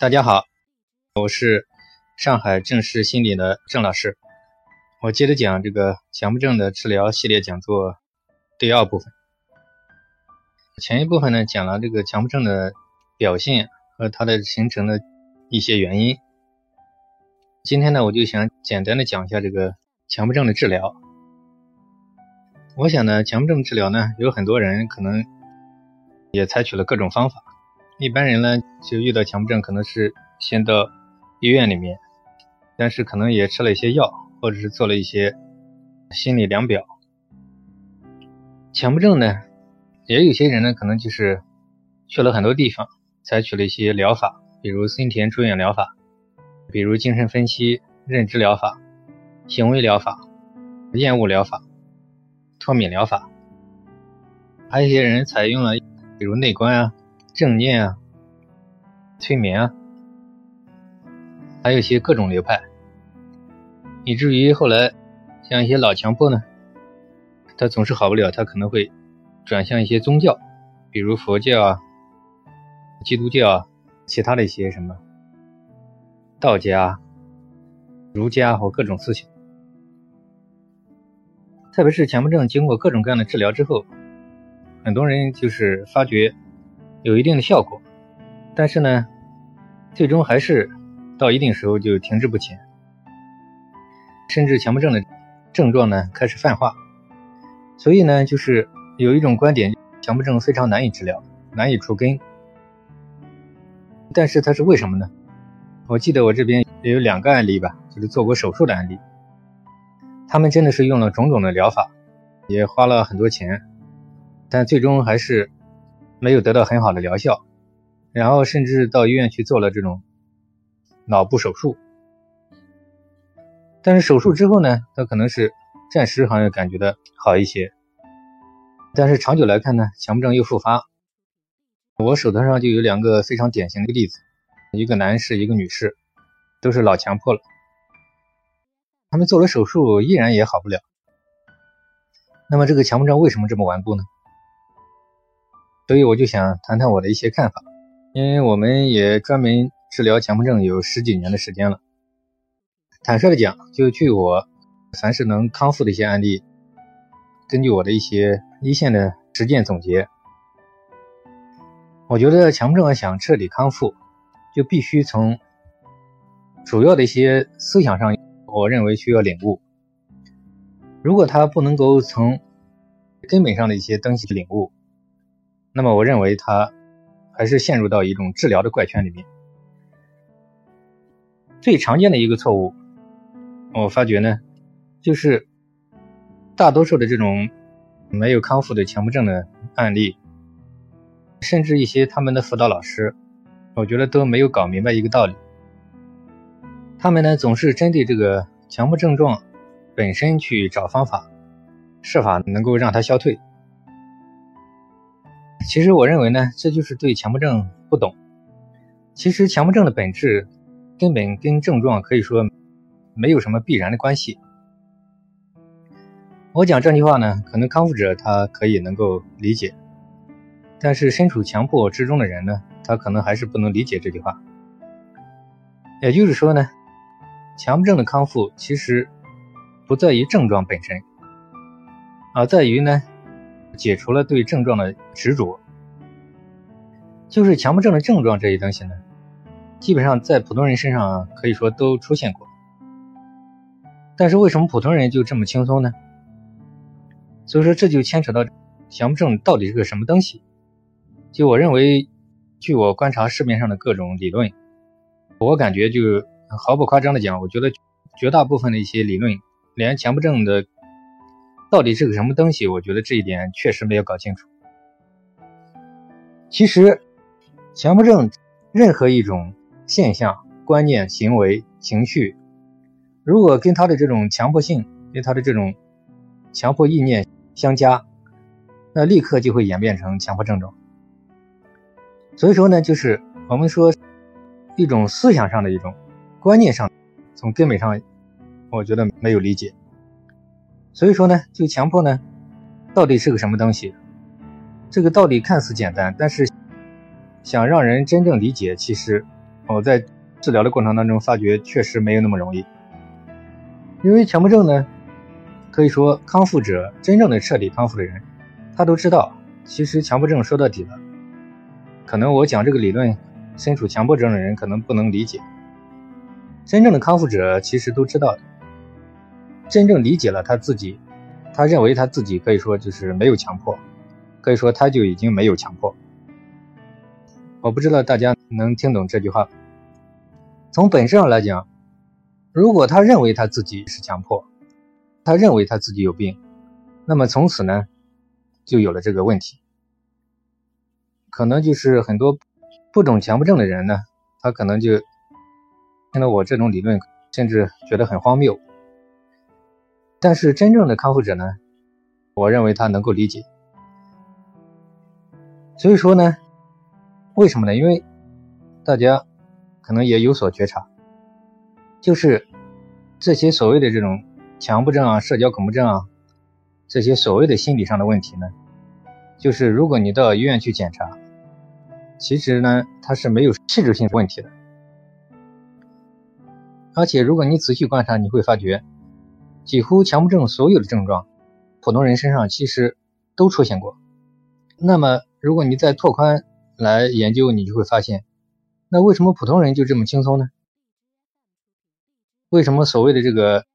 大家好，我是上海正视心理的郑老师。我接着讲这个强迫症的治疗系列讲座第二部分。前一部分呢讲了这个强迫症的表现和它的形成的一些原因。今天呢，我就想简单的讲一下这个强迫症的治疗。我想呢，强迫症治疗呢，有很多人可能也采取了各种方法。一般人呢，就遇到强迫症，可能是先到医院里面，但是可能也吃了一些药，或者是做了一些心理量表。强迫症呢，也有些人呢，可能就是去了很多地方，采取了一些疗法，比如森田住院疗法，比如精神分析、认知疗法、行为疗法、厌恶疗法、脱敏疗法，还有一些人采用了比如内观啊。正念啊，催眠啊，还有一些各种流派，以至于后来像一些老强迫呢，他总是好不了，他可能会转向一些宗教，比如佛教啊、基督教啊，其他的一些什么道家、儒家或各种思想。特别是强迫症经过各种各样的治疗之后，很多人就是发觉。有一定的效果，但是呢，最终还是到一定时候就停滞不前，甚至强迫症的症状呢开始泛化。所以呢，就是有一种观点，强迫症非常难以治疗，难以除根。但是它是为什么呢？我记得我这边也有两个案例吧，就是做过手术的案例，他们真的是用了种种的疗法，也花了很多钱，但最终还是。没有得到很好的疗效，然后甚至到医院去做了这种脑部手术，但是手术之后呢，他可能是暂时好像感觉的好一些，但是长久来看呢，强迫症又复发。我手头上就有两个非常典型的例子，一个男士，一个女士，都是老强迫了，他们做了手术依然也好不了。那么这个强迫症为什么这么顽固呢？所以我就想谈谈我的一些看法，因为我们也专门治疗强迫症有十几年的时间了。坦率的讲，就据我凡是能康复的一些案例，根据我的一些一线的实践总结，我觉得强迫症要想彻底康复，就必须从主要的一些思想上，我认为需要领悟。如果他不能够从根本上的一些东西领悟，那么我认为他还是陷入到一种治疗的怪圈里面。最常见的一个错误，我发觉呢，就是大多数的这种没有康复的强迫症的案例，甚至一些他们的辅导老师，我觉得都没有搞明白一个道理。他们呢总是针对这个强迫症状本身去找方法，设法能够让它消退。其实我认为呢，这就是对强迫症不懂。其实强迫症的本质根本跟症状可以说没有什么必然的关系。我讲这句话呢，可能康复者他可以能够理解，但是身处强迫之中的人呢，他可能还是不能理解这句话。也就是说呢，强迫症的康复其实不在于症状本身，而在于呢。解除了对症状的执着，就是强迫症的症状这些东西呢，基本上在普通人身上可以说都出现过。但是为什么普通人就这么轻松呢？所以说这就牵扯到强迫症到底是个什么东西。就我认为，据我观察市面上的各种理论，我感觉就毫不夸张的讲，我觉得绝大部分的一些理论，连强迫症的。到底是个什么东西？我觉得这一点确实没有搞清楚。其实，强迫症任何一种现象、观念、行为、情绪，如果跟他的这种强迫性、跟他的这种强迫意念相加，那立刻就会演变成强迫症状。所以说呢，就是我们说一种思想上的一种观念上，从根本上，我觉得没有理解。所以说呢，就强迫呢，到底是个什么东西？这个道理看似简单，但是想让人真正理解，其实我在治疗的过程当中发觉，确实没有那么容易。因为强迫症呢，可以说康复者真正的彻底康复的人，他都知道，其实强迫症说到底了，可能我讲这个理论，身处强迫症的人可能不能理解。真正的康复者其实都知道的，真正理解了他自己，他认为他自己可以说就是没有强迫，可以说他就已经没有强迫。我不知道大家能听懂这句话。从本质上来讲。如果他认为他自己是强迫，他认为他自己有病，那么从此呢，就有了这个问题。可能就是很多不懂强迫症的人呢，他可能就听到我这种理论，甚至觉得很荒谬。但是真正的康复者呢，我认为他能够理解。所以说呢，为什么呢？因为大家可能也有所觉察。就是这些所谓的这种强迫症啊、社交恐怖症啊，这些所谓的心理上的问题呢，就是如果你到医院去检查，其实呢它是没有器质性问题的，而且如果你仔细观察，你会发觉，几乎强迫症所有的症状，普通人身上其实都出现过。那么如果你再拓宽来研究，你就会发现，那为什么普通人就这么轻松呢？为什么所谓的这个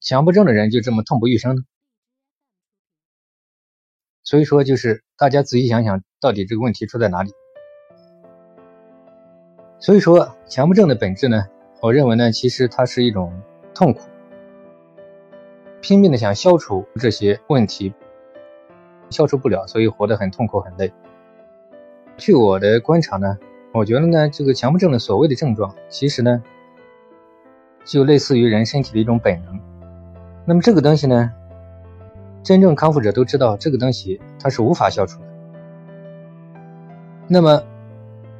强迫症的人就这么痛不欲生呢？所以说，就是大家仔细想想，到底这个问题出在哪里？所以说，强迫症的本质呢，我认为呢，其实它是一种痛苦，拼命的想消除这些问题，消除不了，所以活得很痛苦很累。据我的观察呢，我觉得呢，这个强迫症的所谓的症状，其实呢。就类似于人身体的一种本能，那么这个东西呢，真正康复者都知道，这个东西它是无法消除的。那么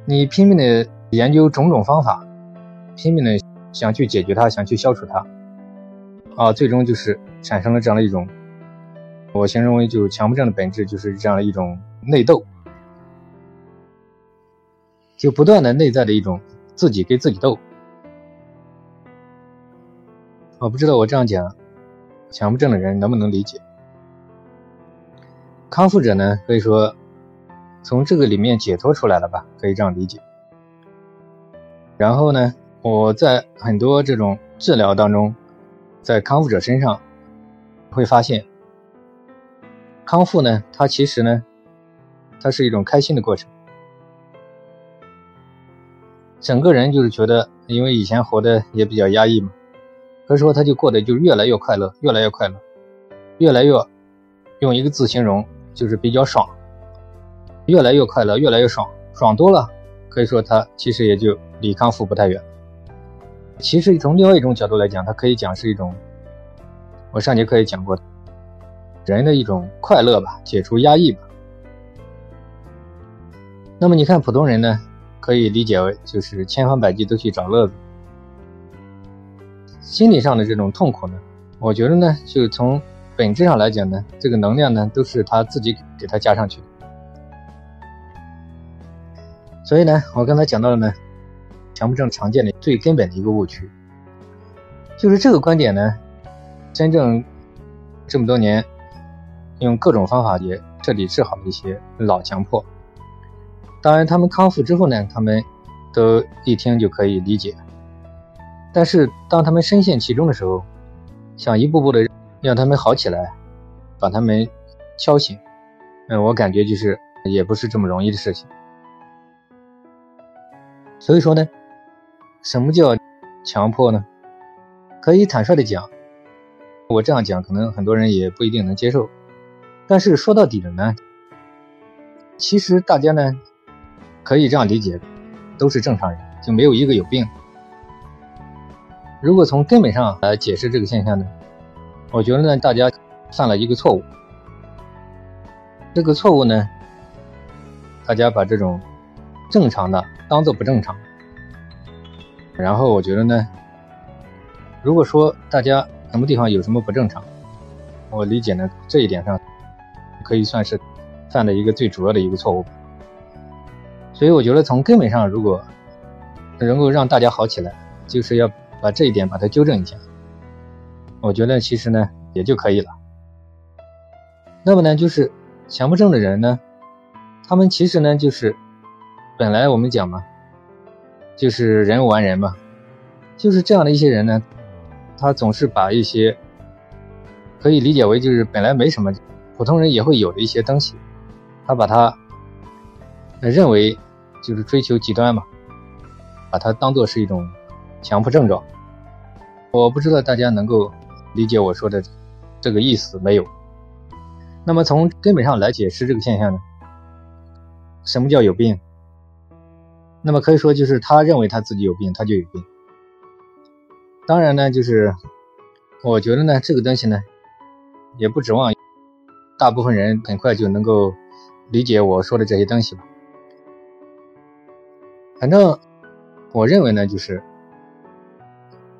你拼命的研究种种方法，拼命的想去解决它，想去消除它，啊，最终就是产生了这样的一种，我形容为就强迫症的本质就是这样的一种内斗，就不断的内在的一种自己跟自己斗。我不知道我这样讲，强迫症的人能不能理解？康复者呢，可以说从这个里面解脱出来了吧，可以这样理解。然后呢，我在很多这种治疗当中，在康复者身上会发现，康复呢，它其实呢，它是一种开心的过程，整个人就是觉得，因为以前活的也比较压抑嘛。可以说，他就过得就越来越快乐，越来越快乐，越来越用一个字形容，就是比较爽。越来越快乐，越来越爽，爽多了，可以说他其实也就离康复不太远。其实从另外一种角度来讲，它可以讲是一种，我上节课也讲过，人的一种快乐吧，解除压抑吧。那么你看普通人呢，可以理解为就是千方百计都去找乐子。心理上的这种痛苦呢，我觉得呢，就从本质上来讲呢，这个能量呢，都是他自己给他加上去的。所以呢，我刚才讲到了呢，强迫症常见的最根本的一个误区，就是这个观点呢，真正这么多年用各种方法也彻底治好了一些老强迫。当然，他们康复之后呢，他们都一听就可以理解。但是当他们深陷其中的时候，想一步步的让他们好起来，把他们敲醒，嗯，我感觉就是也不是这么容易的事情。所以说呢，什么叫强迫呢？可以坦率的讲，我这样讲可能很多人也不一定能接受。但是说到底的呢，其实大家呢可以这样理解，都是正常人，就没有一个有病。如果从根本上来解释这个现象呢，我觉得呢，大家犯了一个错误。这个错误呢，大家把这种正常的当做不正常。然后我觉得呢，如果说大家什么地方有什么不正常，我理解呢，这一点上可以算是犯的一个最主要的一个错误。所以我觉得从根本上，如果能够让大家好起来，就是要把这一点把它纠正一下。我觉得其实呢也就可以了。那么呢，就是强迫症的人呢，他们其实呢就是本来我们讲嘛，就是人无完人嘛，就是这样的一些人呢，他总是把一些可以理解为就是本来没什么，普通人也会有的一些东西，他把它认为就是追求极端嘛，把它当做是一种强迫症状。我不知道大家能够。理解我说的这个意思没有？那么从根本上来解释这个现象呢？什么叫有病？那么可以说就是他认为他自己有病，他就有病。当然呢，就是我觉得呢，这个东西呢，也不指望大部分人很快就能够理解我说的这些东西吧。反正我认为呢，就是。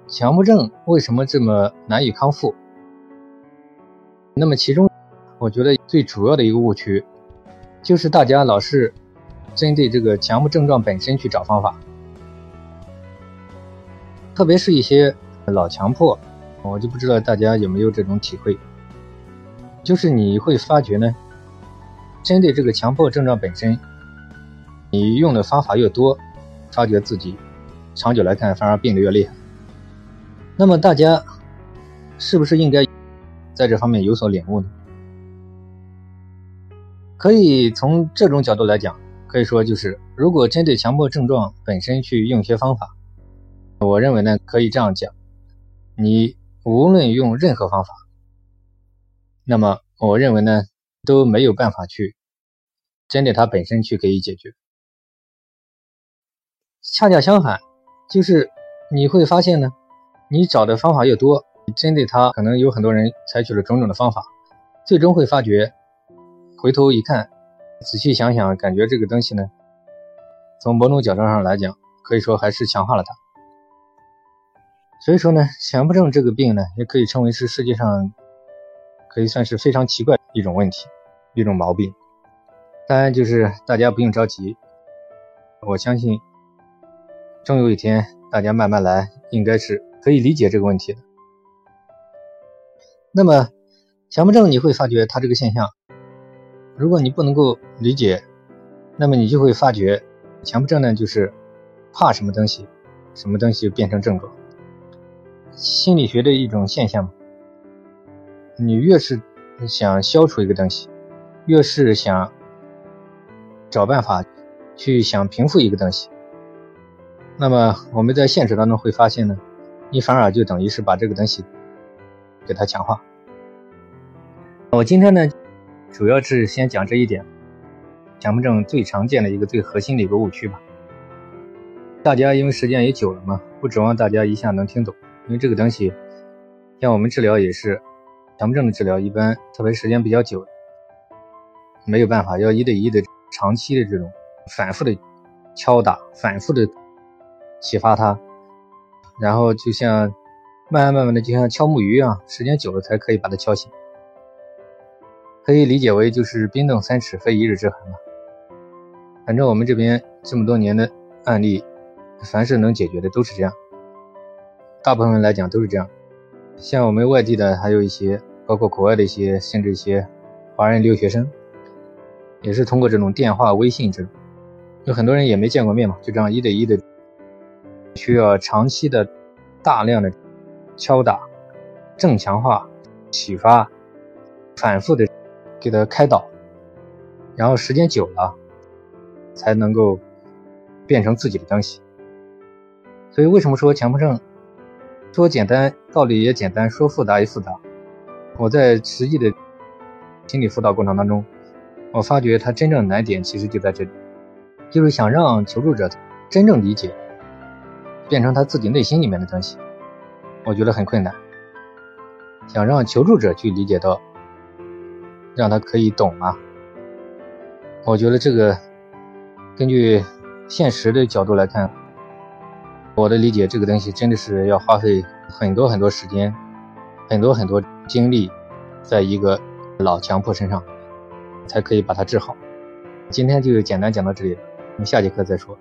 强迫症为什么这么难以康复？那么其中，我觉得最主要的一个误区，就是大家老是针对这个强迫症状本身去找方法，特别是一些老强迫，我就不知道大家有没有这种体会，就是你会发觉呢，针对这个强迫症状本身，你用的方法越多，发觉自己长久来看反而病得越厉害。那么大家是不是应该在这方面有所领悟呢？可以从这种角度来讲，可以说就是，如果针对强迫症状本身去用些方法，我认为呢，可以这样讲：你无论用任何方法，那么我认为呢，都没有办法去针对它本身去给予解决。恰恰相反，就是你会发现呢。你找的方法越多，针对它，可能有很多人采取了种种的方法，最终会发觉，回头一看，仔细想想，感觉这个东西呢，从某种角度上来讲，可以说还是强化了它。所以说呢，强迫症这个病呢，也可以称为是世界上可以算是非常奇怪一种问题，一种毛病。当然，就是大家不用着急，我相信，终有一天，大家慢慢来，应该是。可以理解这个问题的。那么，强迫症你会发觉它这个现象，如果你不能够理解，那么你就会发觉，强迫症呢就是怕什么东西，什么东西就变成症状。心理学的一种现象嘛。你越是想消除一个东西，越是想找办法去想平复一个东西，那么我们在现实当中会发现呢。你反而就等于是把这个东西给它强化。我今天呢，主要是先讲这一点，强迫症最常见的一个最核心的一个误区吧。大家因为时间也久了嘛，不指望大家一下能听懂，因为这个东西，像我们治疗也是，强迫症的治疗一般特别时间比较久，没有办法要一对一的长期的这种反复的敲打，反复的启发他。然后就像慢慢慢慢的，就像敲木鱼一样，时间久了才可以把它敲醒。可以理解为就是冰冻三尺非一日之寒嘛。反正我们这边这么多年的案例，凡是能解决的都是这样。大部分人来讲都是这样。像我们外地的，还有一些，包括国外的一些，甚至一些华人留学生，也是通过这种电话、微信这种，有很多人也没见过面嘛，就这样一对一的。需要长期的、大量的敲打、正强化、启发、反复的给他开导，然后时间久了，才能够变成自己的东西。所以，为什么说强迫症说简单，道理也简单；说复杂也复杂。我在实际的心理辅导过程当中，我发觉他真正难点其实就在这里，就是想让求助者真正理解。变成他自己内心里面的东西，我觉得很困难。想让求助者去理解到，让他可以懂啊，我觉得这个根据现实的角度来看，我的理解这个东西真的是要花费很多很多时间，很多很多精力，在一个老强迫身上，才可以把它治好。今天就简单讲到这里，我们下节课再说。